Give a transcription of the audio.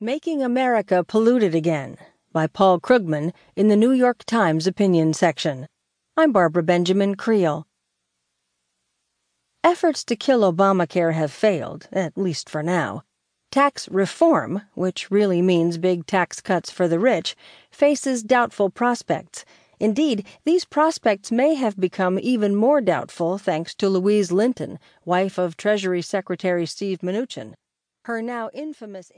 Making America Polluted Again by Paul Krugman in the New York Times opinion section. I'm Barbara Benjamin Creel. Efforts to kill Obamacare have failed, at least for now. Tax reform, which really means big tax cuts for the rich, faces doubtful prospects. Indeed, these prospects may have become even more doubtful thanks to Louise Linton, wife of Treasury Secretary Steve Mnuchin. Her now infamous